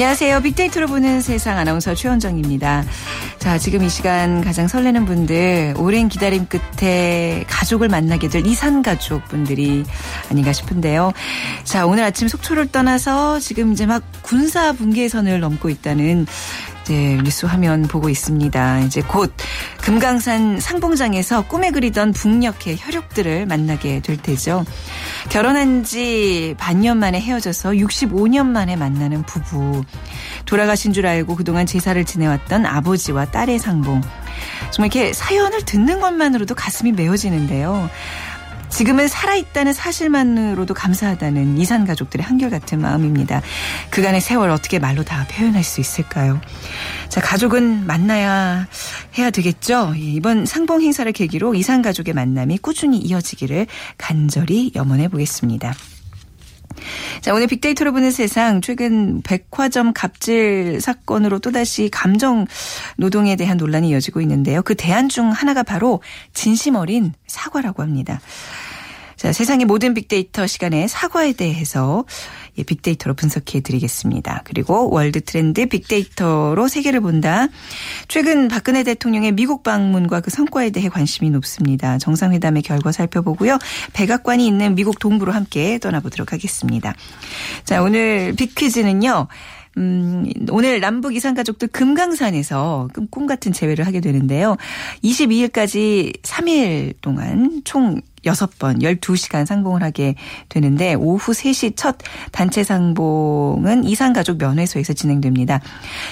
안녕하세요. 빅데이터로 보는 세상 아나운서 최원정입니다. 자, 지금 이 시간 가장 설레는 분들, 오랜 기다림 끝에 가족을 만나게 될 이산 가족 분들이 아닌가 싶은데요. 자, 오늘 아침 속초를 떠나서 지금 이제 막 군사 분계선을 넘고 있다는 이제 뉴스 화면 보고 있습니다. 이제 곧 금강산 상봉장에서 꿈에 그리던 북녘의 혈육들을 만나게 될 테죠. 결혼한 지 반년 만에 헤어져서 65년 만에 만나는 부부. 돌아가신 줄 알고 그동안 제사를 지내왔던 아버지와 딸의 상봉. 정말 이렇게 사연을 듣는 것만으로도 가슴이 메어지는데요. 지금은 살아있다는 사실만으로도 감사하다는 이산 가족들의 한결같은 마음입니다. 그간의 세월 어떻게 말로 다 표현할 수 있을까요? 자, 가족은 만나야 해야 되겠죠? 예, 이번 상봉 행사를 계기로 이산 가족의 만남이 꾸준히 이어지기를 간절히 염원해 보겠습니다. 자, 오늘 빅데이터로 보는 세상 최근 백화점 갑질 사건으로 또다시 감정 노동에 대한 논란이 이어지고 있는데요. 그 대안 중 하나가 바로 진심 어린 사과라고 합니다. 자, 세상의 모든 빅데이터 시간에 사과에 대해서 예, 빅데이터로 분석해 드리겠습니다. 그리고 월드 트렌드 빅데이터로 세계를 본다. 최근 박근혜 대통령의 미국 방문과 그 성과에 대해 관심이 높습니다. 정상회담의 결과 살펴보고요. 백악관이 있는 미국 동부로 함께 떠나보도록 하겠습니다. 자, 오늘 빅퀴즈는요. 음, 오늘 남북 이산 가족들 금강산에서 꿈 같은 재회를 하게 되는데요. 22일까지 3일 동안 총 6번 12시간 상봉을 하게 되는데 오후 3시 첫 단체 상봉은 이산가족 면회소에서 진행됩니다.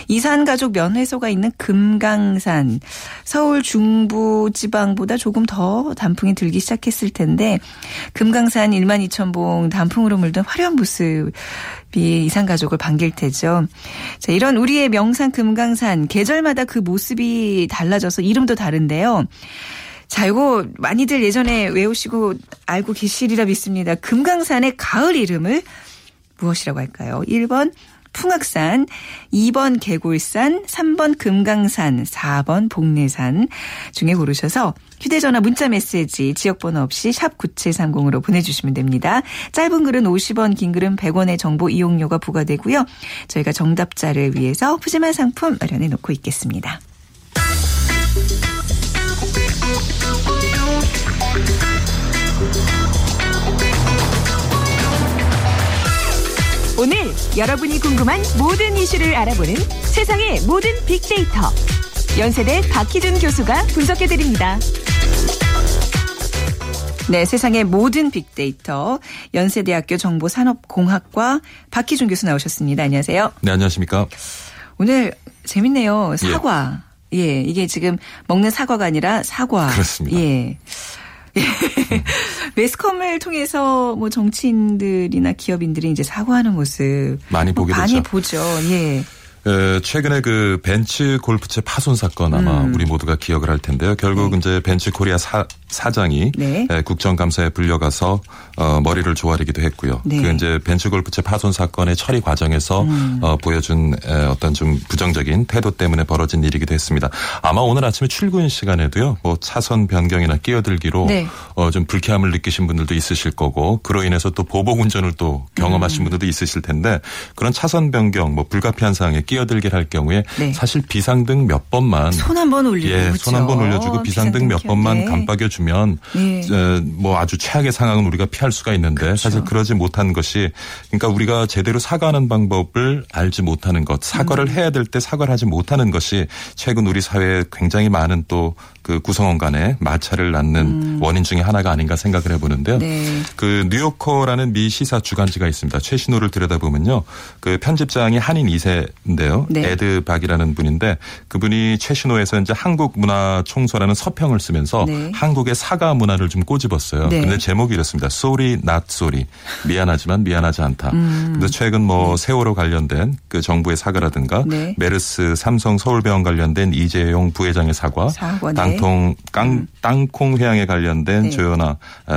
이산가족 면회소가 있는 금강산 서울 중부 지방보다 조금 더 단풍이 들기 시작했을 텐데 금강산 1만 2천 봉 단풍으로 물든 화려한 모습이 이산가족을 반길 테죠. 자, 이런 우리의 명산 금강산 계절마다 그 모습이 달라져서 이름도 다른데요. 자, 이거 많이들 예전에 외우시고 알고 계시리라 믿습니다. 금강산의 가을 이름을 무엇이라고 할까요? 1번 풍악산, 2번 개골산, 3번 금강산, 4번 복내산 중에 고르셔서 휴대전화 문자 메시지 지역번호 없이 샵 9730으로 보내주시면 됩니다. 짧은 글은 50원, 긴 글은 100원의 정보 이용료가 부과되고요. 저희가 정답자를 위해서 푸짐한 상품 마련해 놓고 있겠습니다. 여러분이 궁금한 모든 이슈를 알아보는 세상의 모든 빅데이터. 연세대 박희준 교수가 분석해드립니다. 네, 세상의 모든 빅데이터 연세대학교 정보산업공학과 박희준 교수 나오셨습니다. 안녕하세요. 네, 안녕하십니까? 오늘 재밌네요. 사과. 예, 예 이게 지금 먹는 사과가 아니라 사과. 그렇습니다. 예. 매스컴을 통해서 뭐 정치인들이나 기업인들이 이제 사과하는 모습 많이 보게 많이 되죠. 보죠. 예. 최근에 그 벤츠 골프채 파손 사건 아마 음. 우리 모두가 기억을 할 텐데요. 결국 네. 이제 벤츠 코리아 사, 사장이 네. 국정감사에 불려가서 어, 머리를 조아리기도 했고요. 네. 그 이제 벤츠 골프채 파손 사건의 처리 과정에서 음. 어, 보여준 에, 어떤 좀 부정적인 태도 때문에 벌어진 일이기도 했습니다. 아마 오늘 아침에 출근 시간에도요. 뭐 차선 변경이나 끼어들기로 네. 어, 좀 불쾌함을 느끼신 분들도 있으실 거고 그로 인해서 또 보복 운전을 또 경험하신 음. 분들도 있으실 텐데 그런 차선 변경 뭐 불가피한 상황에 끼어 들게 할 경우에 네. 사실 비상등 몇 번만 손 한 번 올리고 예, 손한 번 올려주고 비상등, 비상등 몇 번만 깜빡여 주면 네. 뭐 아주 최악의 상황은 우리가 피할 수가 있는데 그렇죠. 사실 그러지 못한 것이 그러니까 우리가 제대로 사과하는 방법을 알지 못하는 것 사과를 음. 해야 될 때 사과를 하지 못하는 것이 최근 우리 사회에 굉장히 많은 또 그 구성원 간의 마찰을 낳는 음. 원인 중에 하나가 아닌가 생각을 해보는데요. 네. 그 뉴요커라는 미 시사 주간지가 있습니다. 최신호를 들여다보면요. 그 편집장이 한인 2세인데 요. 네. 에드 박이라는 분인데 그분이 최신호에서 이제 한국 문화 총서라는 서평을 쓰면서 네. 한국의 사과 문화를 좀 꼬집었어요. 네. 근데 제목이 이렇습니다. Sorry, not sorry. 미안하지만 미안하지 않다. 음. 근데 최근 뭐 네. 세월호 관련된 그 정부의 사과라든가 네. 메르스 삼성 서울병원 관련된 이재용 부회장의 사과, 사과 당 보통 깡, 음. 땅콩 회항에 관련된 네. 조현아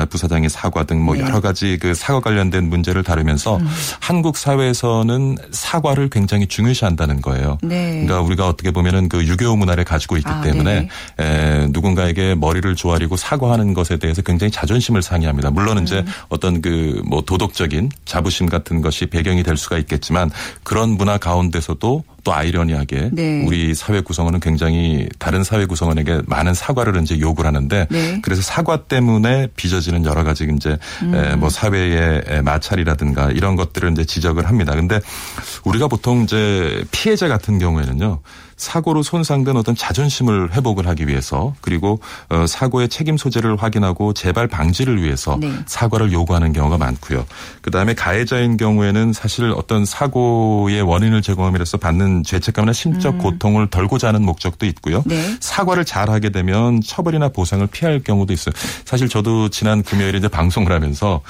부사장의 사과 등뭐 네. 여러 가지 그 사과 관련된 문제를 다루면서 음. 한국 사회에서는 사과를 굉장히 중요시한다. 한다는 거예요. 네. 그러니까 우리가 어떻게 보면은 그 유교 문화를 가지고 있기 아, 때문에 네. 에, 누군가에게 머리를 조아리고 사과하는 것에 대해서 굉장히 자존심을 상해합니다. 물론 음. 이제 어떤 그 뭐 도덕적인 자부심 같은 것이 배경이 될 수가 있겠지만 그런 문화 가운데서도 또 아이러니하게 네. 우리 사회 구성원은 굉장히 다른 사회 구성원에게 많은 사과를 이제 요구를 하는데 네. 그래서 사과 때문에 빚어지는 여러 가지 이제 음. 뭐 사회의 마찰이라든가 이런 것들을 이제 지적을 합니다. 근데 우리가 보통 이제 피해자 같은 경우에는요. 사고로 손상된 어떤 자존심을 회복을 하기 위해서 그리고 어, 사고의 책임 소재를 확인하고 재발 방지를 위해서 네. 사과를 요구하는 경우가 많고요. 그다음에 가해자인 경우에는 사실 어떤 사고의 원인을 제공함으로써 받는 죄책감이나 심적 음. 고통을 덜고자 하는 목적도 있고요. 네. 사과를 잘하게 되면 처벌이나 보상을 피할 경우도 있어요. 사실 저도 지난 금요일에 이제 방송을 하면서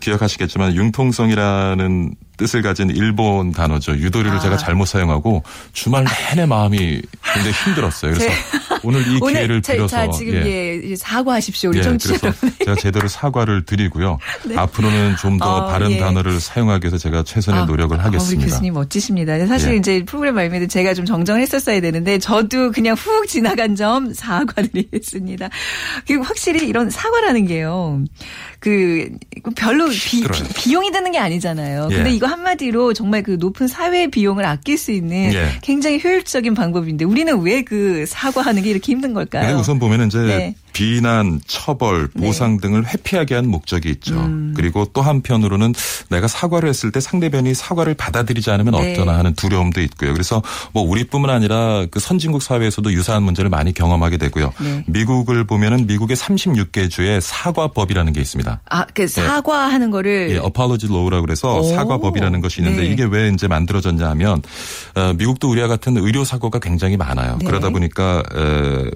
기억하시겠지만 융통성이라는 뜻을 가진 일본 단어죠. 유도리를 아. 제가 잘못 사용하고 주말 내내 마음이 굉장히 힘들었어요. 그래서 오늘 이 기회를 빌어서 자, 지금 예. 예 사과하십시오. 우리 예, 청취자 여러분. 제가 제대로 사과를 드리고요. 네. 앞으로는 좀더 어, 바른 예. 단어를 사용하기 위해서 제가 최선의 아, 노력을 하겠습니다. 우리 교수님 멋지십니다. 사실 예. 이제 프로그램 말미에 제가 좀 정정했었어야 되는데 저도 그냥 훅 지나간 점 사과드리겠습니다. 그리고 확실히 이런 사과라는 게요. 그 별로 비, 비, 용이 드는 게 아니잖아요. 예. 근데 이거 한마디로 정말 그 높은 사회 비용을 아낄 수 있는 예. 굉장히 효율적인 방법인데 우리는 왜 그 사과하는 게 이렇게 힘든 걸까요? 네, 우선 보면 이제 네. 비난, 처벌, 네. 보상 네. 등을 회피하게 한 목적이 있죠. 음. 그리고 또 한편으로는 내가 사과를 했을 때 상대방이 사과를 받아들이지 않으면 네. 어떠나 하는 두려움도 있고요. 그래서 뭐 우리뿐만 아니라 그 선진국 사회에서도 유사한 문제를 많이 경험하게 되고요. 네. 미국을 보면은 미국의 36개 주에 사과법이라는 게 있습니다. 아, 그 네. 사과하는 거를 예, apology law라고 그래서 사과법이라는 것이 있는데 네. 이게 왜 이제 만들어졌냐 하면 어, 미국도 우리와 같은 의료 사고가 굉장히 많아요. 그러다 보니까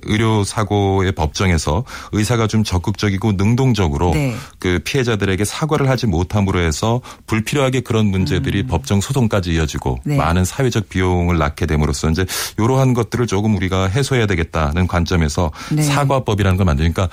의료 사고의 법정에서 해서 의사가 좀 적극적이고 능동적으로 네. 그 피해자들에게 사과를 하지 못함으로 해서 불필요하게 그런 문제들이 음. 법정 소송까지 이어지고 네. 많은 사회적 비용을 낳게 됨으로써 이제 이러한 것들을 조금 우리가 해소해야 되겠다는 관점에서 네. 사과법이라는 걸 만드니까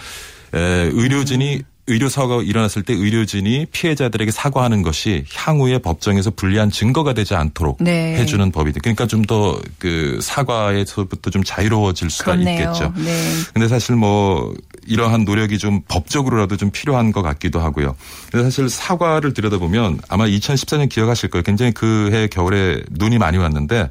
의료진이 음. 의료 사고가 일어났을 때 의료진이 피해자들에게 사과하는 것이 향후에 법정에서 불리한 증거가 되지 않도록 네. 해주는 법이다. 그러니까 좀 더 그 사과에서부터 좀 자유로워질 수가 그렇네요. 있겠죠. 네. 근데 사실 뭐 이러한 노력이 좀 법적으로라도 좀 필요한 것 같기도 하고요. 근데 사실 사과를 들여다보면 아마 2014년 기억하실 거예요. 굉장히 그 해 겨울에 눈이 많이 왔는데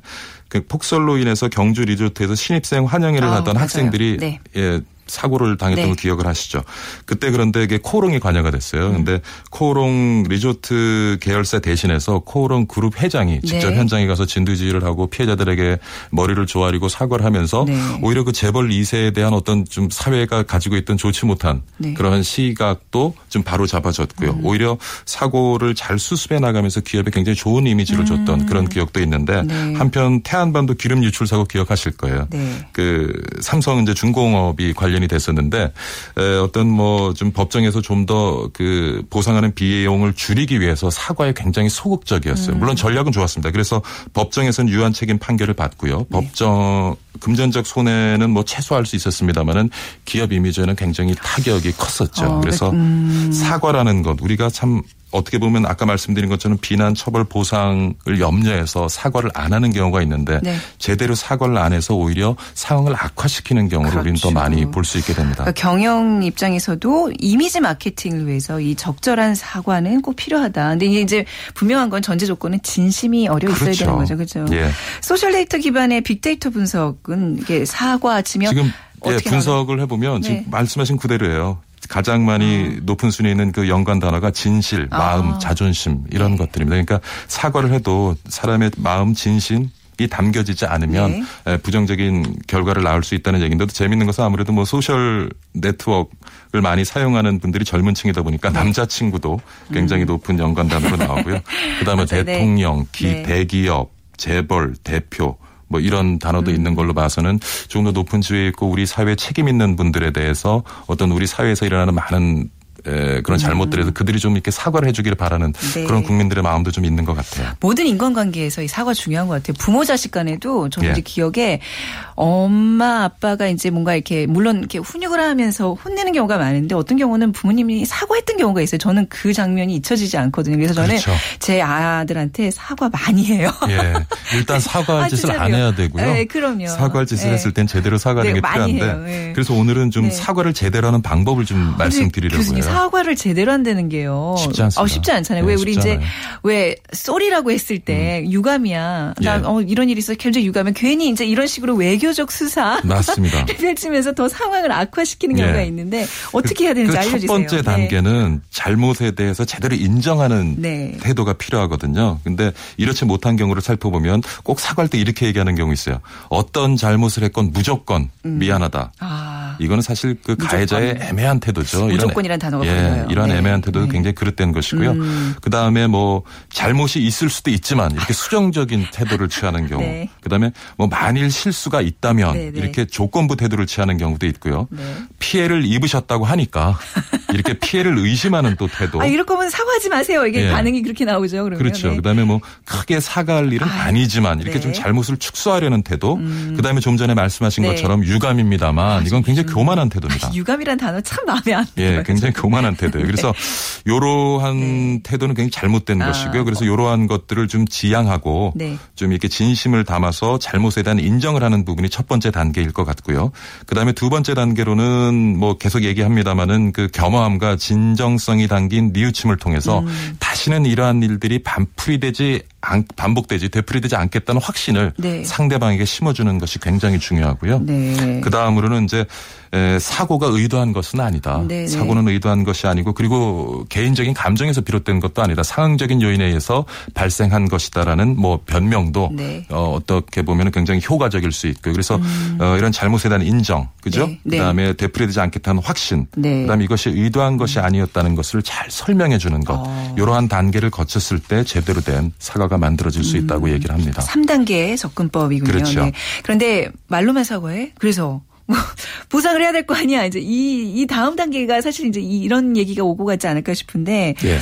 그 폭설로 인해서 경주 리조트에서 신입생 환영회를 아, 하던 맞아요. 학생들이 네. 예, 사고를 당했던 네. 걸 기억을 하시죠. 그때 그런데 이게 코오롱이 관여가 됐어요. 음. 근데 코오롱 리조트 계열사 대신해서 코오롱 그룹 회장이 직접 네. 현장에 가서 진두지휘를 하고 피해자들에게 머리를 조아리고 사과를 하면서 네. 오히려 그 재벌 2세에 대한 어떤 좀 사회가 가지고 있던 좋지 못한 네. 그러한 시각도 좀 바로 잡아졌고요. 음. 오히려 사고를 잘 수습해 나가면서 기업에 굉장히 좋은 이미지를 줬던 음. 그런 기억도 있는데 네. 한편 태안반도 기름 유출 사고 기억하실 거예요. 네. 그 삼성 이제 중공업이 관련 관련이 됐었는데 어떤 뭐 좀 법정에서 좀 더 그 보상하는 비용을 줄이기 위해서 사과에 굉장히 소극적이었어요. 음. 물론 전략은 좋았습니다. 그래서 법정에서는 유한 책임 판결을 받고요. 네. 법정 금전적 손해는 뭐 최소화할 수 있었습니다만은 기업 이미지에는 굉장히 타격이 컸었죠. 어, 그래서 음. 사과라는 것 우리가 참 어떻게 보면 아까 말씀드린 것처럼 비난, 처벌, 보상을 염려해서 사과를 안 하는 경우가 있는데 네. 제대로 사과를 안 해서 오히려 상황을 악화시키는 경우를 그렇죠. 우리는 더 그렇죠. 많이 볼 수 있게 됩니다. 그러니까 경영 입장에서도 이미지 마케팅을 위해서 이 적절한 사과는 꼭 필요하다. 근데 이제 분명한 건 전제 조건은 진심이 어려 있어야 그렇죠. 되는 거죠. 그렇죠. 예. 소셜 데이터 기반의 빅데이터 분석은 이게 사과 치면 지금 예, 분석을 해보면 네. 지금 말씀하신 그대로예요. 가장 많이 음. 높은 순위에 있는 그 연관 단어가 진실, 마음, 아. 자존심 이런 네. 것들입니다. 그러니까 사과를 해도 사람의 마음, 진심 이 담겨지지 않으면 네. 부정적인 결과를 낳을 수 있다는 얘기인데 또 재밌는 것은 아무래도 뭐 소셜 네트워크를 많이 사용하는 분들이 젊은 층이다 보니까 네. 남자친구도 굉장히 음. 높은 연관 단어로 나오고요. 그다음에 네. 대통령, 기, 네. 대기업, 재벌, 대표 뭐 이런 단어도 음. 있는 걸로 봐서는 조금 더 높은 지위에 있고 우리 사회에 책임 있는 분들에 대해서 어떤 우리 사회에서 일어나는 많은 그런 잘못들에서 음. 그들이 좀 이렇게 사과를 해주기를 바라는 네. 그런 국민들의 마음도 좀 있는 것 같아요. 모든 인간관계에서 이 사과 중요한 것 같아요. 부모 자식 간에도 저는 예. 이제 기억에 엄마 아빠가 이제 뭔가 이렇게 물론 이렇게 훈육을 하면서 혼내는 경우가 많은데 어떤 경우는 부모님이 사과했던 경우가 있어요. 저는 그 장면이 잊혀지지 않거든요. 그래서 저는 그렇죠. 제 아들한테 사과 많이 해요. 예. 일단 사과할 아, 짓을 안 해야 되고요. 네, 그럼요. 사과할 짓을 네. 했을 땐 제대로 사과하는 네, 게 필요한데. 네. 그래서 오늘은 좀 네. 사과를 제대로 하는 방법을 좀 말씀드리려고요. 교수님 사과를 제대로 한다는 게요. 쉽지 않습니다. 어, 쉽지 않잖아요. 왜 네, 우리 이제 왜 쏘리라고 했을 때 음. 유감이야. 나 예. 어, 이런 일이 있어. 굉장히 유감이 괜히 이제 이런 식으로 외교적 수사 맞습니다. 펼치면서 더 상황을 악화시키는 경우가 예. 있는데 어떻게 해야 되는지 그 알려주세요. 첫 번째 단계는 잘못에 대해서 제대로 인정하는 태도가 필요하거든요. 근데 이렇지 못한 경우를 살펴보면 꼭 사과할 때 이렇게 얘기하는 경우 있어요. 어떤 잘못을 했건 무조건 음. 미안하다. 아. 이거는 사실 그 무조건. 가해자의 애매한 태도죠. 무조건이란 단어가 예, 이런 네. 애매한 태도도 네. 굉장히 그릇된 것이고요. 음. 그 다음에 뭐 잘못이 있을 수도 있지만 이렇게 수정적인 태도를 취하는 경우. 네. 그 다음에 뭐 만일 실수가 있다면 네, 네. 이렇게 조건부 태도를 취하는 경우도 있고요. 네. 피해를 입으셨다고 하니까 이렇게 피해를 의심하는 또 태도. 아, 이럴 거면 사과하지 마세요. 이게 예. 반응이 그렇게 나오죠. 그러면. 그렇죠. 네. 그다음에 뭐 크게 사과할 일은 아, 니지만 이렇게 네. 좀 잘못을 축소하려는 태도. 음. 그다음에 좀 전에 말씀하신 네. 것처럼 유감입니다만 아, 이건 굉장히 음. 교만한 태도입니다. 아, 유감이란 단어 참 마음에 안 들어요. 예, 굉장히 교만한 태도예요. 그래서 이러한 네. 태도는 굉장히 잘못된 아. 것이고요. 그래서 이러한 것들을 좀 지양하고 네. 좀 이렇게 진심을 담아서 잘못에 대한 인정을 하는 부분이 첫 번째 단계일 것 같고요. 그다음에 두 번째 단계로는 뭐 계속 얘기합니다마는 그 겸허함과 진정성이 담긴 뉘우침을 통해서 음. 다시는 이러한 일들이 반풀이 되지 반복되지 되풀이되지 않겠다는 확신을 네. 상대방에게 심어주는 것이 굉장히 중요하고요. 네. 그 다음으로는 이제 사고가 의도한 것은 아니다. 네네. 네. 사고는 의도한 것이 아니고 그리고 개인적인 감정에서 비롯된 것도 아니다. 상황적인 요인에 의해서 발생한 것이다라는 뭐 변명도 네. 어, 어떻게 보면 굉장히 효과적일 수 있고 그래서 음. 어, 이런 잘못에 대한 인정, 그죠? 네. 네. 그다음에 되풀이되지 않겠다는 확신, 네. 그다음에 이것이 의도한 것이 아니었다는 것을 잘 설명해 주는 것, 어. 이러한 단계를 거쳤을 때 제대로 된 사과가 만들어질 수 있다고 음. 얘기를 합니다. 3단계 접근법이군요. 그렇죠. 네. 그런데 말로만 사과해? 그래서 뭐 보상을 해야 될 거 아니야. 이제 이, 이 다음 단계가 사실 이제 이런 얘기가 오고 가지 않을까 싶은데. 예.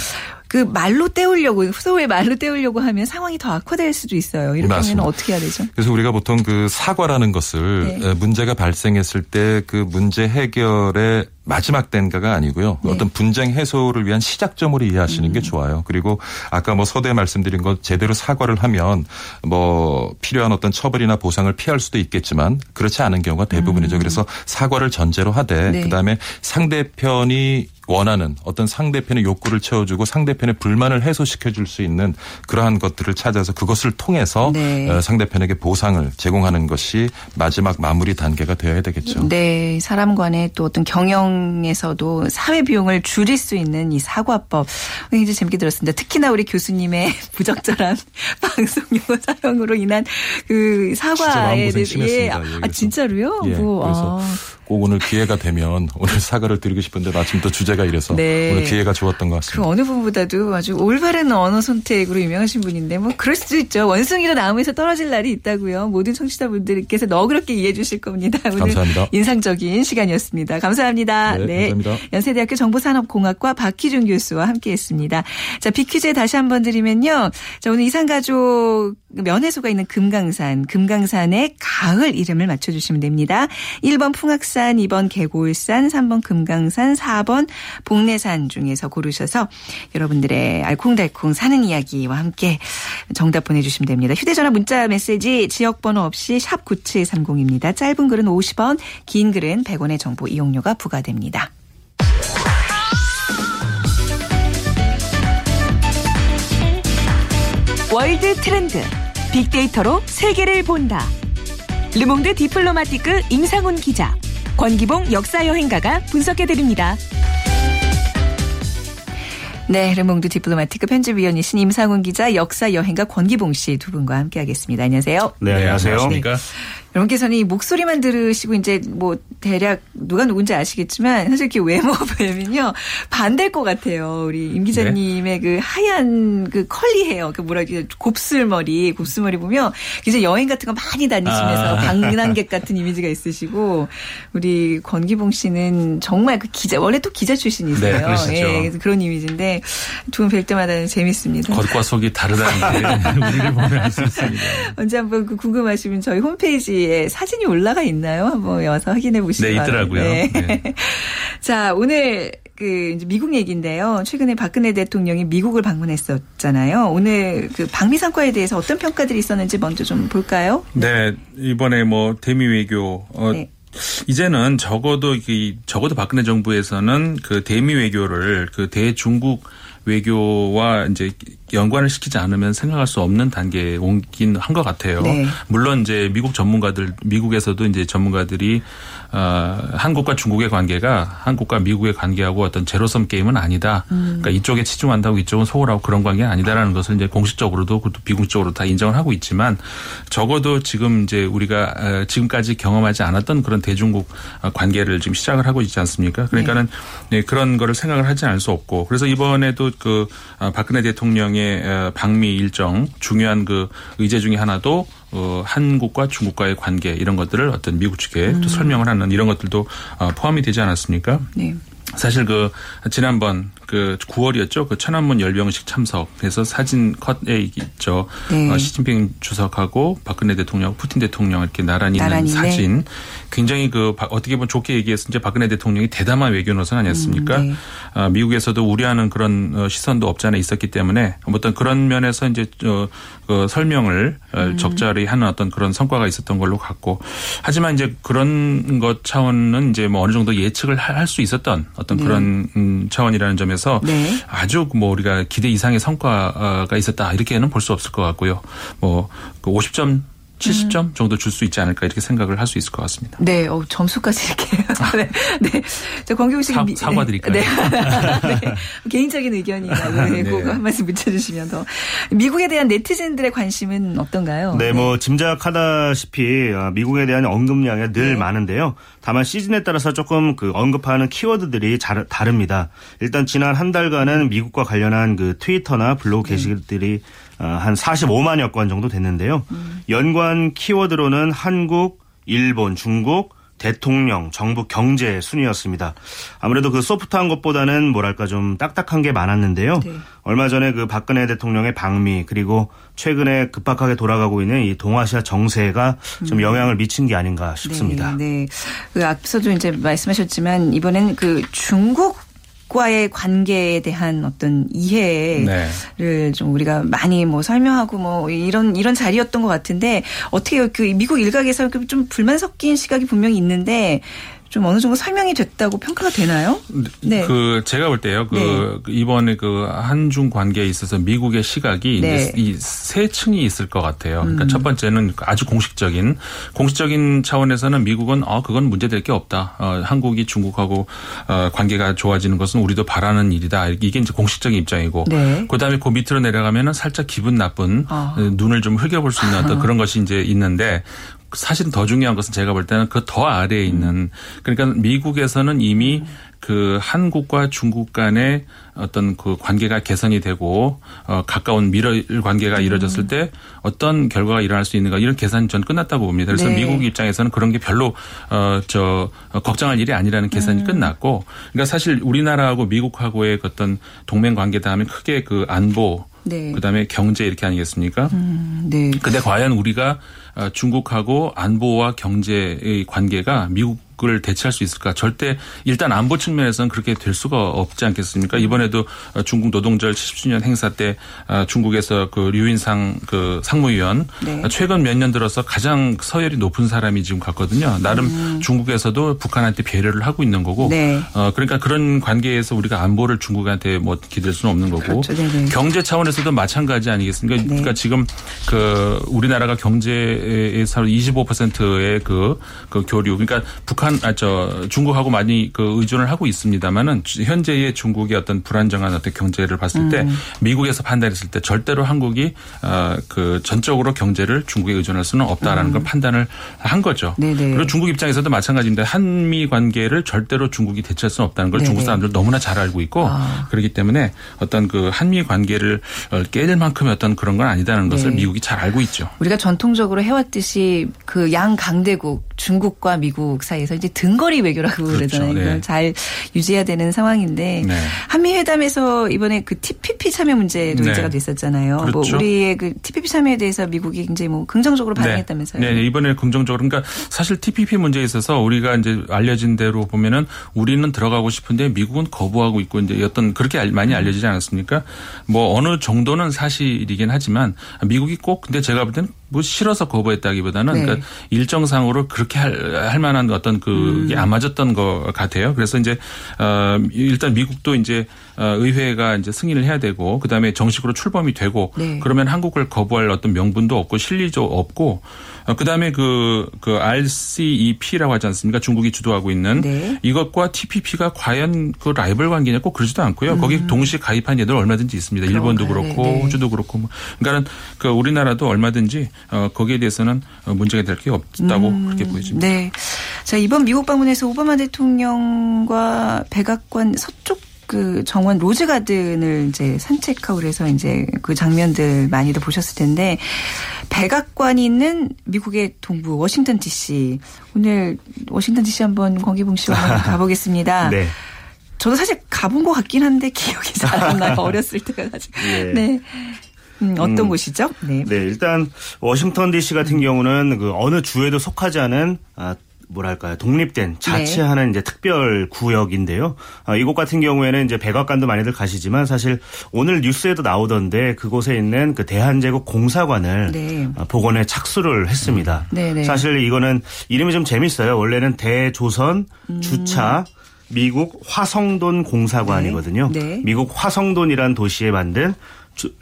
그 말로 때우려고 소위 말로 때우려고 하면 상황이 더 악화될 수도 있어요. 이렇게 하면 어떻게 해야 되죠? 그래서 우리가 보통 그 사과라는 것을 네. 문제가 발생했을 때 그 문제 해결의 마지막 단계가 아니고요. 네. 어떤 분쟁 해소를 위한 시작점으로 이해하시는 음. 게 좋아요. 그리고 아까 뭐 서두에 말씀드린 것 제대로 사과를 하면 뭐 필요한 어떤 처벌이나 보상을 피할 수도 있겠지만 그렇지 않은 경우가 대부분이죠. 음. 그래서 사과를 전제로 하되 네. 그다음에 상대편이 원하는 어떤 상대편의 욕구를 채워주고 상대편의 불만을 해소시켜 줄 수 있는 그러한 것들을 찾아서 그것을 통해서 네. 어, 상대편에게 보상을 제공하는 것이 마지막 마무리 단계가 되어야 되겠죠. 네. 사람 간의 또 어떤 경영 에서도 사회 비용을 줄일 수 있는 이 사과법 굉장히 재밌게 들었습니다. 특히나 우리 교수님의 부적절한 방송 용어 사용으로 인한 그 사과에 대해서 예. 아, 진짜로요? 예. 뭐, 그래서 아. 꼭 오늘 기회가 되면 오늘 사과를 드리고 싶은데 마침 또 주제가 이래서 네. 오늘 기회가 좋았던 것 같습니다. 그 어느 분보다도 아주 올바른 언어 선택으로 유명하신 분인데 뭐 그럴 수도 있죠. 원숭이도 나무에서 떨어질 날이 있다고요. 모든 청취자분들께서 너그럽게 이해해 주실 겁니다. 오늘 감사합니다. 인상적인 시간이었습니다. 감사합니다. 네, 네. 감사합니다. 연세대학교 정보산업공학과 박희준 교수와 함께했습니다. 자, 비퀴즈 다시 한번 드리면요. 자, 오늘 이산가족 면회소가 있는 금강산, 금강산의 가을 이름을 맞춰주시면 됩니다. 1번 풍악산, 2번 계골산, 3번 금강산, 4번 복내산 중에서 고르셔서 여러분들의 알콩달콩 사는 이야기와 함께 정답 보내주시면 됩니다. 휴대전화 문자 메시지 지역번호 없이 샵 9730입니다. 짧은 글은 50원, 긴 글은 100원의 정보 이용료가 부과됩니다. 월드 트렌드 빅데이터로 세계를 본다. 르몽드 디플로마티크 임상훈 기자, 권기봉 역사여행가가 분석해드립니다. 네, 르몽드 디플로마티크 편집위원이신 임상훈 기자, 역사여행가 권기봉 씨 두 분과 함께하겠습니다. 안녕하세요. 네, 안녕하세요. 네. 여러분께서는 이 목소리만 들으시고 이제 뭐 대략 누가 누군지 아시겠지만 사실 이렇게 외모 보면요 반대일 것 같아요. 우리 임 기자님의 네. 그 하얀 그 컬리 헤어, 그 뭐라 그래 곱슬머리, 곱슬머리 보면 이제 여행 같은 거 많이 다니시면서 아. 방랑객 같은 이미지가 있으시고 우리 권기봉 씨는 정말 그 기자 원래 또 기자 출신이세요. 네, 예, 그래서 그런 이미지인데 두 분 뵐 때마다 재밌습니다. 겉과 속이 다르다는 게 우리를 보면 알 수 있습니다. 언제 한번 그 궁금하시면 저희 홈페이지 홈 페이지에 사진이 올라가 있나요? 한번 와서 확인해 보시기 네, 있더라고요. 네. 네. 자, 오늘 그 이제 미국 얘기인데요. 최근에 박근혜 대통령이 미국을 방문했었잖아요. 오늘 그 방미 성과에 대해서 어떤 평가들이 있었는지 먼저 좀 볼까요? 네, 이번에 뭐 대미 외교 어 네. 이제는 적어도 이 적어도 박근혜 정부에서는 그 대미 외교를 그 대중국 외교와 이제 연관을 시키지 않으면 생각할 수 없는 단계에 온긴 한 것 같아요. 네. 물론 이제 미국 전문가들 미국에서도 이제 전문가들이 어, 한국과 중국의 관계가 한국과 미국의 관계하고 어떤 제로섬 게임은 아니다. 음. 그러니까 이쪽에 치중한다고 이쪽은 소홀하고 그런 관계는 아니다라는 것을 이제 공식적으로도 그것도 비공식적으로 다 인정을 하고 있지만 적어도 지금 이제 우리가 어, 지금까지 경험하지 않았던 그런 대중국 어, 관계를 지금 시작을 하고 있지 않습니까? 그러니까는 네. 네, 그런 거를 생각을 하지 않을 수 없고 그래서 이번에도 그 어, 박근혜 대통령의 방미 일정 중요한 그 의제 중에 하나도 어, 한국과 중국과의 관계 이런 것들을 어떤 미국 측에 음. 또 설명을 하는 이런 것들도 어, 포함이 되지 않았습니까? 네. 사실 그 지난번 그 9월이었죠. 그 천안문 열병식 참석해서 사진 컷에 있죠. 네. 어, 시진핑 주석하고 박근혜 대통령, 푸틴 대통령 이렇게 나란히, 나란히 있는 네. 사진. 네. 굉장히 그 어떻게 보면 좋게 얘기해서 이제 박근혜 대통령이 대담한 외교 노선 아니었습니까? 음, 네. 아, 미국에서도 우려하는 그런 어, 시선도 없지 않아 있었기 때문에 어떤 그런 면에서 이제 어, 그 설명을 음. 적절히 하는 어떤 그런 성과가 있었던 걸로 갔고 하지만 이제 그런 것 차원은 이제 뭐 어느 정도 예측을 할 수 있었던 어떤 네. 그런 음, 차원이라는 점에서 네. 아주 뭐 우리가 기대 이상의 성과가 있었다 이렇게는 볼 수 없을 것 같고요. 뭐 50점 그 70점 음. 정도 줄 수 있지 않을까 이렇게 생각을 할 수 있을 것 같습니다. 네, 어, 점수까지 이렇게. 네, 네. 저 권경우 씨 사, 사과드릴까요? 네. 네. 개인적인 의견이라고 네. 네. 한 말씀 붙여주시면 더. 미국에 대한 네티즌들의 관심은 어떤가요? 네, 뭐 짐작하다시피 아, 미국에 대한 언급량이 늘 네. 많은데요. 다만 시즌에 따라서 조금 그 언급하는 키워드들이 잘, 다릅니다. 일단 지난 한 달간은 미국과 관련한 그 트위터나 블로그 네. 게시글들이 어, 한 45만여 건 정도 됐는데요. 음. 연관 키워드로는 한국, 일본, 중국, 대통령, 정부 경제 순이었습니다. 아무래도 그 소프트한 것보다는 뭐랄까 좀 딱딱한 게 많았는데요. 네. 얼마 전에 그 박근혜 대통령의 방미 그리고 최근에 급박하게 돌아가고 있는 이 동아시아 정세가 좀 음. 영향을 미친 게 아닌가 싶습니다. 네. 네. 그 앞서도 이제 말씀하셨지만 이번엔 그 중국 과의 관계에 대한 어떤 이해를 네. 좀 우리가 많이 뭐 설명하고 뭐 이런 이런 자리였던 것 같은데 어떻게 그 미국 일각에서 좀 불만 섞인 시각이 분명히 있는데 좀 어느 정도 설명이 됐다고 평가가 되나요? 네. 그 제가 볼 때요. 그 네. 이번에 그 한중 관계에 있어서 미국의 시각이 네. 이세 층이 있을 것 같아요. 그러니까 음. 첫 번째는 아주 공식적인 공식적인 차원에서는 미국은 어 그건 문제될 게 없다. 어, 한국이 중국하고 어, 관계가 좋아지는 것은 우리도 바라는 일이다. 이게 이제 공식적인 입장이고 네. 그다음에 그 밑으로 내려가면은 살짝 기분 나쁜 아. 눈을 좀 흘겨볼 수 있는 어떤 그런 것이 이제 있는데 사실은 더 중요한 것은 제가 볼 때는 그 더 아래에 있는 그러니까 미국에서는 이미 그 한국과 중국 간의 어떤 그 관계가 개선이 되고 어 가까운 미래 관계가 이루어졌을 때 어떤 결과가 일어날 수 있는가 이런 계산이 전 끝났다고 봅니다. 그래서 네. 미국 입장에서는 그런 게 별로 어저 걱정할 일이 아니라는 계산이 음. 끝났고 그러니까 사실 우리나라하고 미국하고의 어떤 동맹 관계다 하면 크게 그 안보 네. 그다음에 경제 이렇게 아니겠습니까? 음, 네. 근데 과연 우리가 어, 중국하고 안보와 경제의 관계가 미국 을 대체할 수 있을까? 절대 일단 안보 측면에서는 그렇게 될 수가 없지 않겠습니까? 음. 이번에도 어, 중국 노동절 70주년 행사 때 어, 중국에서 그 류인상 그 상무위원 네. 최근 몇 년 들어서 가장 서열이 높은 사람이 지금 갔거든요. 나름 음. 중국에서도 북한한테 배려를 하고 있는 거고. 네. 어 그러니까 그런 관계에서 우리가 안보를 중국한테 뭐 기댈 수는 없는 거고. 그렇죠. 네, 네. 경제 차원에서도 마찬가지 아니겠습니까? 네. 그러니까 지금 그 우리나라가 경제 에서 25%의 그, 그 교류. 그러니까 북한 한, 아, 저, 중국하고 많이 그 의존을 하고 있습니다만은 현재의 중국의 어떤 불안정한 어떤 경제를 봤을 때 음. 미국에서 판단했을 때 절대로 한국이 어, 그 전적으로 경제를 중국에 의존할 수는 없다라는 음. 걸 판단을 한 거죠. 네네. 그리고 중국 입장에서도 마찬가지입니다. 한미 관계를 절대로 중국이 대체할 수는 없다는 걸 네네. 중국 사람들 너무나 잘 알고 있고 아. 그렇기 때문에 어떤 그 한미 관계를 깨질 만큼의 어떤 그런 건 아니다는 것을 네. 미국이 잘 알고 있죠. 우리가 전통적으로 해왔듯이 그 양 강대국 중국과 미국 사이에서 이제 등거리 외교라고 그렇죠. 그러잖아요. 네. 이걸 잘 유지해야 되는 상황인데 네. 한미 회담에서 이번에 그 TPP 참여 문제도 네. 문제가 됐었잖아요. 뭐 그렇죠. 뭐 우리의 그 TPP 참여에 대해서 미국이 굉장히 뭐 긍정적으로 네. 반응했다면서요. 네. 네, 이번에 긍정적으로 그러니까 사실 TPP 문제에 있어서 우리가 이제 알려진 대로 보면은 우리는 들어가고 싶은데 미국은 거부하고 있고 이제 어떤 그렇게 많이 알려지지 않았습니까? 뭐 어느 정도는 사실이긴 하지만 미국이 꼭 근데 제가 볼 때는 뭐 싫어서 거부했다기보다는 네. 그러니까 일정상으로 그렇게 할, 할 만한 어떤 그게 음. 안 맞았던 것 같아요. 그래서 이제 어 일단 미국도 이제 어 의회가 이제 승인을 해야 되고 그다음에 정식으로 출범이 되고 네. 그러면 한국을 거부할 어떤 명분도 없고 실리도 없고 어, 그다음에 그, 그 RCEP라고 하지 않습니까? 중국이 주도하고 있는 네. 이것과 TPP가 과연 그 라이벌 관계냐 꼭 그러지도 않고요. 음. 거기 동시에 가입한 예들 얼마든지 있습니다. 일본도 그렇고 네. 호주도 그렇고 뭐. 그러니까 그 우리나라도 얼마든지 어, 거기에 대해서는 어, 문제가 될 게 없다고 음. 그렇게 보여집니다. 네. 자, 이번 미국 방문에서 오바마 대통령과 백악관 서쪽 그 정원 로즈 가든을 이제 산책하고 그래서 이제 그 장면들 많이들 보셨을 텐데 백악관이 있는 미국의 동부 워싱턴 DC 오늘 워싱턴 DC 한번 권기봉 씨와 가보겠습니다. 네. 저도 사실 가본 것 같긴 한데 기억이 잘 안 나요. 어렸을 때 가 가지고. 네. 네. 음, 어떤 음, 곳이죠? 네. 네, 일단 워싱턴 DC 같은 경우는 그 어느 주에도 속하지 않은 아, 뭐랄까요 독립된 자치하는 네. 이제 특별 구역인데요. 어, 이곳 같은 경우에는 이제 백악관도 많이들 가시지만 사실 오늘 뉴스에도 나오던데 그곳에 있는 그 대한제국 공사관을 네. 어, 복원에 착수를 했습니다. 네, 네. 사실 이거는 이름이 좀 재밌어요. 원래는 대조선 음. 주차 미국 화성돈 공사관이거든요. 네. 네. 미국 화성돈이란 도시에 만든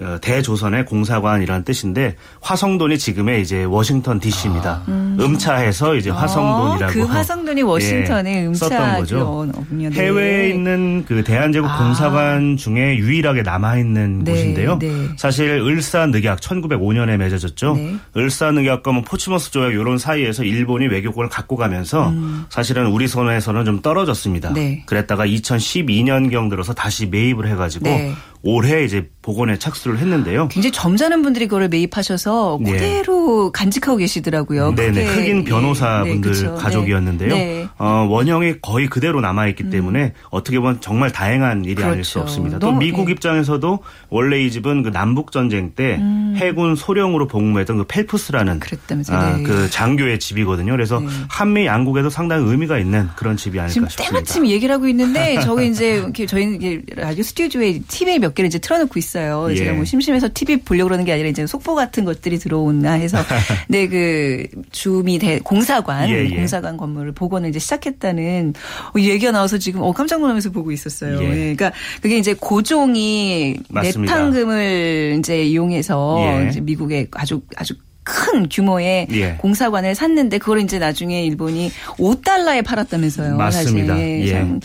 어, 대조선의 공사관이라는 뜻인데 화성돈이 지금의 이제 워싱턴 DC입니다. 아. 음차해서 이제 화성돈이라고 어, 그 화성돈이 워싱턴의 예, 음차인 거죠. 네. 해외에 있는 그 대한제국 아. 공사관 중에 유일하게 남아 있는 네, 곳인데요. 네. 사실 을사늑약 1905년에 맺어졌죠. 네. 을사늑약과 뭐 포츠머스 조약 이런 사이에서 일본이 외교권을 갖고 가면서 음. 사실은 우리 손에서는 좀 떨어졌습니다. 네. 그랬다가 2012년경 들어서 다시 매입을 해가지고 네. 올해 이제 복원에 착 수를 했는데요. 굉장히 점잖은 분들이 그거를 매입하셔서 네. 그대로 네. 간직하고 계시더라고요. 네네. 흑인 변호사분들 네, 네, 가족이었는데요. 네. 어, 원형이 거의 그대로 남아있기 음. 때문에 어떻게 보면 정말 다행한 일이 그렇죠. 아닐 수 그렇죠. 없습니다. 또 미국 입장에서도 원래 이 집은 그 남북 전쟁 때 음. 해군 소령으로 복무했던 그 펠프스라는 아, 그 장교의 집이거든요. 그래서 한미 양국에도 상당히 의미가 있는 그런 집이 아닐까 지금 싶습니다. 때마침 얘기를 하고 있는데 저희 이제 저희는 라디오 스튜디오에 TV에 몇 개를 이제 틀어놓고 있어요. 예. 제가 뭐 심심해서 TV 보려고 그러는 게 아니라 이제 속보 같은 것들이 들어오나 해서 네, 그 주미 대 공사관 예, 예. 공사관 건물을 복원을 이제 시작했다는 얘기가 나와서 지금 어 깜짝 놀라면서 보고 있었어요. 예. 예. 그러니까 그게 이제 고종이 내탕금을 이제 이용해서 예. 이제 미국의 아주 아주 큰 규모의 예. 공사관을 샀는데 그걸 이제 나중에 일본이 5달러에 팔았다면서요. 맞습니다. 사실. 예. 참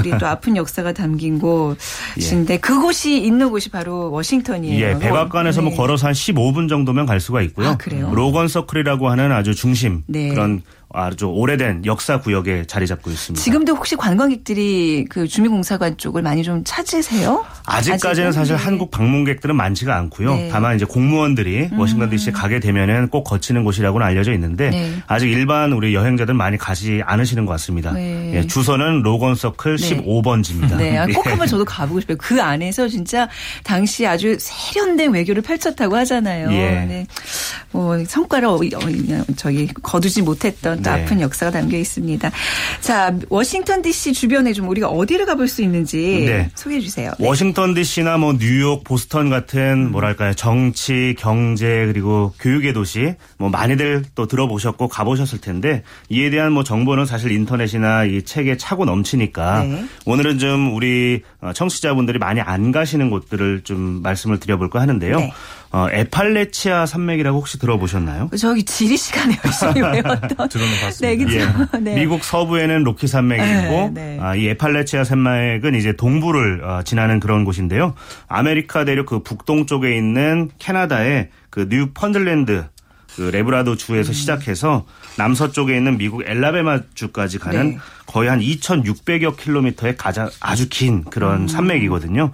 우리 또 아픈 역사가 담긴 곳인데 예. 그곳이 있는 곳이 바로 워싱턴이에요. 예, 백악관에서 뭐 네. 뭐 걸어서 한 15분 정도면 갈 수가 있고요. 아, 그래요? 로건 서클이라고 하는 아주 중심 네. 그런 아주 오래된 역사 구역에 자리 잡고 있습니다. 지금도 혹시 관광객들이 그 주민공사관 쪽을 많이 좀 찾으세요? 아직까지는 사실 네. 한국 방문객들은 많지가 않고요. 네. 다만 이제 공무원들이 음. 워싱턴 DC 에 가게 되면은 꼭 거치는 곳이라고는 알려져 있는데 네. 아직 일반 우리 여행자들 많이 가지 않으시는 것 같습니다. 네. 예, 주소는 로건 서클 15번지입니다. 네, 아, 꼭 예. 한번 저도 가보고 싶어요. 그 안에서 진짜 당시 아주 세련된 외교를 펼쳤다고 하잖아요. 예. 네. 뭐 성과를 어, 저기 거두지 못했던 또 네. 아픈 역사가 담겨 있습니다. 자, 워싱턴 DC 주변에 좀 우리가 어디를 가볼 수 있는지 네. 소개해 주세요. 네. 워싱턴 DC나 뭐 뉴욕, 보스턴 같은 뭐랄까요 정치, 경제 그리고 교육의 도시 뭐 많이들 또 들어보셨고 가보셨을 텐데 이에 대한 뭐 정보는 사실 인터넷이나 이 책에 차고 넘치니까 네. 오늘은 좀 우리 어, 청취자분들이 많이 안 가시는 곳들을 좀 말씀을 드려볼까 하는데요. 네. 어, 애팔래치아 산맥이라고 혹시 들어보셨나요? 저기 지리 시간에 열심히 외웠던 봤습니다. 네, 그렇죠. 예. 네. 미국 서부에는 로키 산맥이 네, 있고 네. 아, 이 애팔래치아 산맥은 이제 동부를 어, 지나는 그런 곳인데요. 아메리카 대륙 그 북동쪽에 있는 캐나다의 그 뉴펀들랜드 그 래브라도 주에서 음. 시작해서 남서쪽에 있는 미국 앨라배마 주까지 가는 네. 거의 한 2,600여 킬로미터의 가장 아주 긴 그런 음. 산맥이거든요.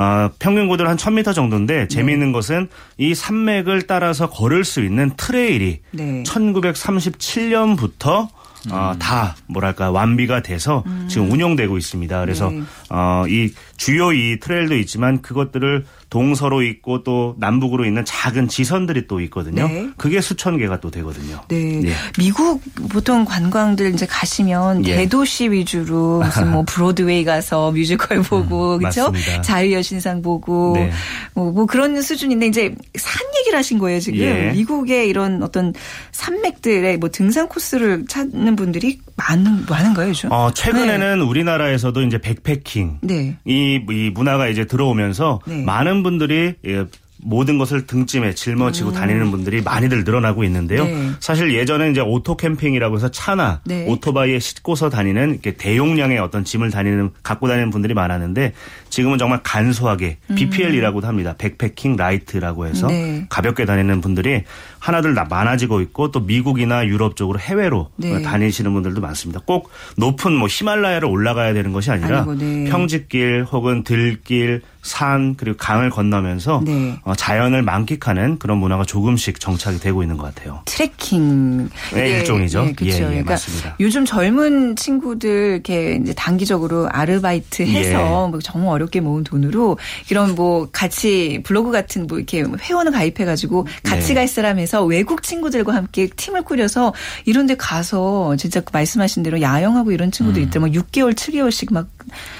어, 평균 고도는 한 1000m 정도인데 재미있는 네. 것은 이 산맥을 따라서 걸을 수 있는 트레일이 네. 1937년부터 어, 음. 다 뭐랄까 완비가 돼서 음. 지금 운영되고 있습니다. 그래서 네. 어, 이 주요 이 트레일도 있지만 그것들을 동서로 있고 또 남북으로 있는 작은 지선들이 또 있거든요. 네. 그게 수천 개가 또 되거든요. 네. 예. 미국 보통 관광들 이제 가시면 예. 대도시 위주로 무슨 뭐 브로드웨이 가서 뮤지컬 보고 음, 그렇죠? 자유여신상 보고 네. 뭐, 뭐, 그런 수준인데 이제 산 얘기를 하신 거예요 지금 예. 미국의 이런 어떤 산맥들의 뭐 등산 코스를 찾는 분들이 많은 많은 거예요, 요즘? 어, 최근에는 네. 우리나라에서도 이제 백패킹 네. 이, 이 문화가 이제 들어오면서 네. 많은 분들이 예, 모든 것을 등짐에 짊어지고 음. 다니는 분들이 많이들 늘어나고 있는데요. 네. 사실 예전에 이제 오토 캠핑이라고 해서 차나 네. 오토바이에 싣고서 다니는 이렇게 대용량의 어떤 짐을 다니는 갖고 다니는 분들이 많았는데 지금은 정말 간소하게 음. BPL이라고도 합니다. backpacking light라고 해서 네. 가볍게 다니는 분들이 하나둘 많아지고 있고 또 미국이나 유럽 쪽으로 해외로 네. 다니시는 분들도 많습니다. 꼭 높은 뭐 히말라야를 올라가야 되는 것이 아니라 아이고, 네. 평지길 혹은 들길 산 그리고 강을 건너면서 네. 어, 자연을 만끽하는 그런 문화가 조금씩 정착이 되고 있는 것 같아요. 트레킹 네, 예, 일종이죠. 예, 그렇죠. 예, 예, 그러니까 맞습니다. 요즘 젊은 친구들 이렇게 이제 단기적으로 아르바이트 해서 예. 뭐 정말 어렵게 모은 돈으로 이런 뭐 같이 블로그 같은 뭐 이렇게 회원을 가입해가지고 같이 네. 갈 사람 에서 외국 친구들과 함께 팀을 꾸려서 이런 데 가서 진짜 그 말씀하신 대로 야영하고 이런 친구들 음. 있더라고요. 6개월, 7개월씩 막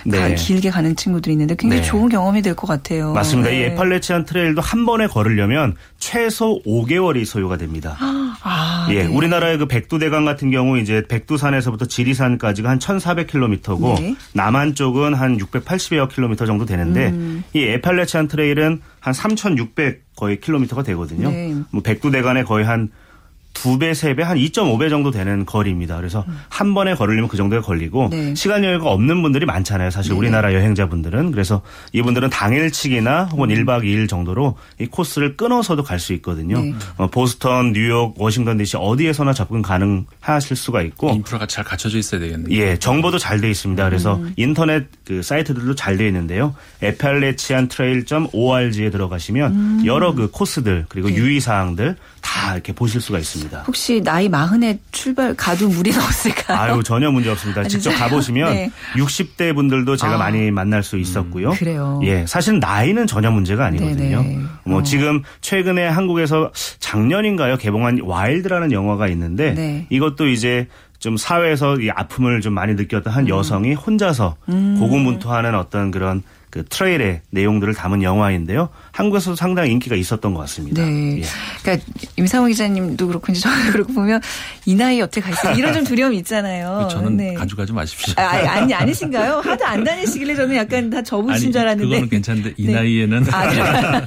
네. 길게 가는 친구들이 있는데 굉장히 네. 좋은 경험이 될 것 같아요. 맞습니다. 이 네. 에팔레치안 트레일도 한 번에 걸으려면 최소 5개월이 소요가 됩니다. 아, 예, 네. 우리나라의 그 백두대간 같은 경우 이제 백두산에서부터 지리산까지가 한 1,400km고 남한 쪽은 한 680여 킬로미터 정도 되는데 음. 이 에팔레치안 트레일은 한 3,600 거의 킬로미터가 되거든요. 네. 뭐 백두대간에 거의 한 두 배 세 배 한 2.5배 정도 되는 거리입니다. 그래서 음. 한 번에 걸으려면 그 정도가 걸리고 네. 시간 여유가 없는 분들이 많잖아요. 사실 네. 우리나라 여행자분들은. 그래서 이분들은 당일치기나 혹은 음. 1박 2일 정도로 이 코스를 끊어서도 갈 수 있거든요. 네. 어, 보스턴, 뉴욕, 워싱턴 DC 어디에서나 접근 가능하실 수가 있고 인프라가 잘 갖춰져 있어야 되겠네요. 예, 정보도 잘 돼 있습니다. 그래서 음. 인터넷 그 사이트들도 잘 돼 있는데요. 에팔레치안 트레일.org에 들어가시면 음. 여러 그 코스들 그리고 네. 유의 사항들 다 이렇게 보실 수가 있습니다. 혹시 나이 마흔에 출발 가도 무리가 없을까요? 아유 전혀 문제 없습니다. 직접 가보시면 네. 60대 분들도 제가 아. 많이 만날 수 있었고요. 음, 그래요. 예, 사실 나이는 전혀 문제가 아니거든요. 네네. 뭐 어. 지금 최근에 한국에서 작년인가요 개봉한 와일드라는 영화가 있는데 네. 이것도 이제 좀 사회에서 이 아픔을 좀 많이 느꼈던 한 음. 여성이 혼자서 음. 고군분투하는 어떤 그런 그 트레일의 내용들을 담은 영화인데요. 한국에서도 상당히 인기가 있었던 것 같습니다. 네. 예. 그러니까 임상호 기자님도 그렇고 이제 저도 그렇고 보면 이 나이 어떻게 갈수 이런 좀 두려움이 있잖아요. 저는 네. 가져가지 마십시오. 아, 아니 아니신가요? 하도 안 다니시길래 저는 약간 다 접으신 줄 알았는데. 그거는 괜찮은데 이 네. 나이에는 아,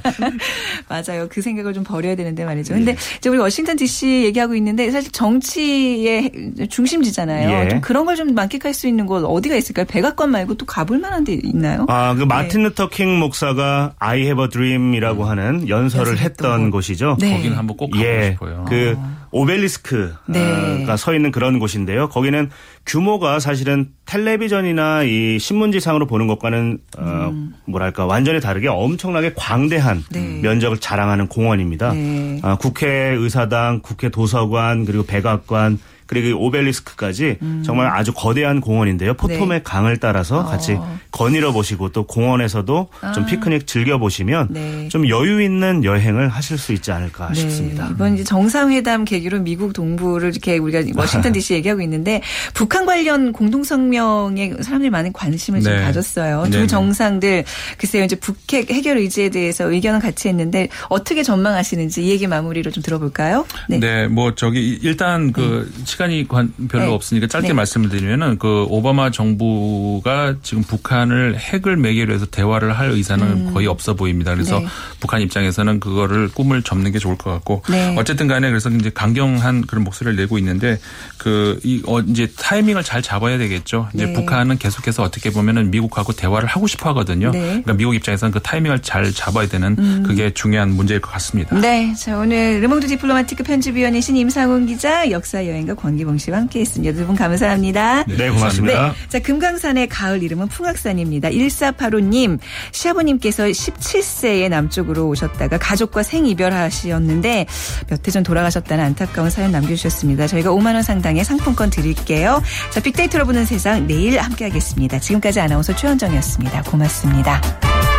맞아요. 그 생각을 좀 버려야 되는데 말이죠. 근데 예. 이제 우리 워싱턴 D.C. 얘기하고 있는데 사실 정치의 중심지잖아요. 예. 좀 그런 걸 좀 만끽할 수 있는 곳 어디가 있을까요? 백악관 말고 또 가볼 만한 데 있나요? 아, 그 마틴 네. 루터 킹 목사가 I have a dream 이라고 하는 연설을 했던 곳이죠. 네. 거기는 한번 꼭 가고 예, 싶어요. 그 아. 오벨리스크가 네. 서 있는 그런 곳인데요. 거기는 규모가 사실은 텔레비전이나 이 신문지상으로 보는 것과는 어, 음. 뭐랄까 완전히 다르게 엄청나게 광대한 네. 면적을 자랑하는 공원입니다. 네. 아, 국회 의사당, 국회 도서관 그리고 백악관 그리고 오벨리스크까지 음. 정말 아주 거대한 공원인데요. 포토맥 네. 강을 따라서 같이 어. 거닐어 보시고 또 공원에서도 아. 좀 피크닉 즐겨 보시면 네. 좀 여유 있는 여행을 하실 수 있지 않을까 네. 싶습니다. 이번 이제 정상회담 계기로 미국 동부를 이렇게 우리가 워싱턴 D.C. 얘기하고 있는데 북한 관련 공동성명에 사람들이 많은 관심을 좀 네. 가졌어요. 두 정상들 글쎄요 이제 북핵 해결 의지에 대해서 의견은 같이 했는데 어떻게 전망하시는지 이 얘기 마무리로 좀 들어볼까요? 네, 네뭐 저기 일단 그 네. 시간이 별로 네. 없으니까 짧게 네. 말씀을 드리면은 그 오바마 정부가 지금 북한을 핵을 매개로 해서 대화를 할 의사는 음. 거의 없어 보입니다. 그래서 네. 북한 입장에서는 그거를 꿈을 접는 게 좋을 것 같고 네. 어쨌든 간에 그래서 이제 강경한 그런 목소리를 내고 있는데 그이 어 이제 타이밍을 잘 잡아야 되겠죠. 이제 네. 북한은 계속해서 어떻게 보면은 미국하고 대화를 하고 싶어 하거든요. 네. 그러니까 미국 입장에서는 그 타이밍을 잘 잡아야 되는 음. 그게 중요한 문제일 것 같습니다. 네. 자, 오늘 르몽드 디플로마티크 편집위원이신 임상훈 기자, 역사 여행가 권기봉 씨와 함께 했습니다. 두 분 감사합니다. 네, 고맙습니다. 네. 자, 금강산의 가을 이름은 풍악산입니다. 1485님, 시아버님께서 17세에 남쪽으로 오셨다가 가족과 생이별하셨는데 몇 해 전 돌아가셨다는 안타까운 사연 남겨주셨습니다. 저희가 5만 원 상당의 상품권 드릴게요. 자, 빅데이터로 보는 세상 내일 함께하겠습니다. 지금까지 아나운서 최현정이었습니다. 고맙습니다.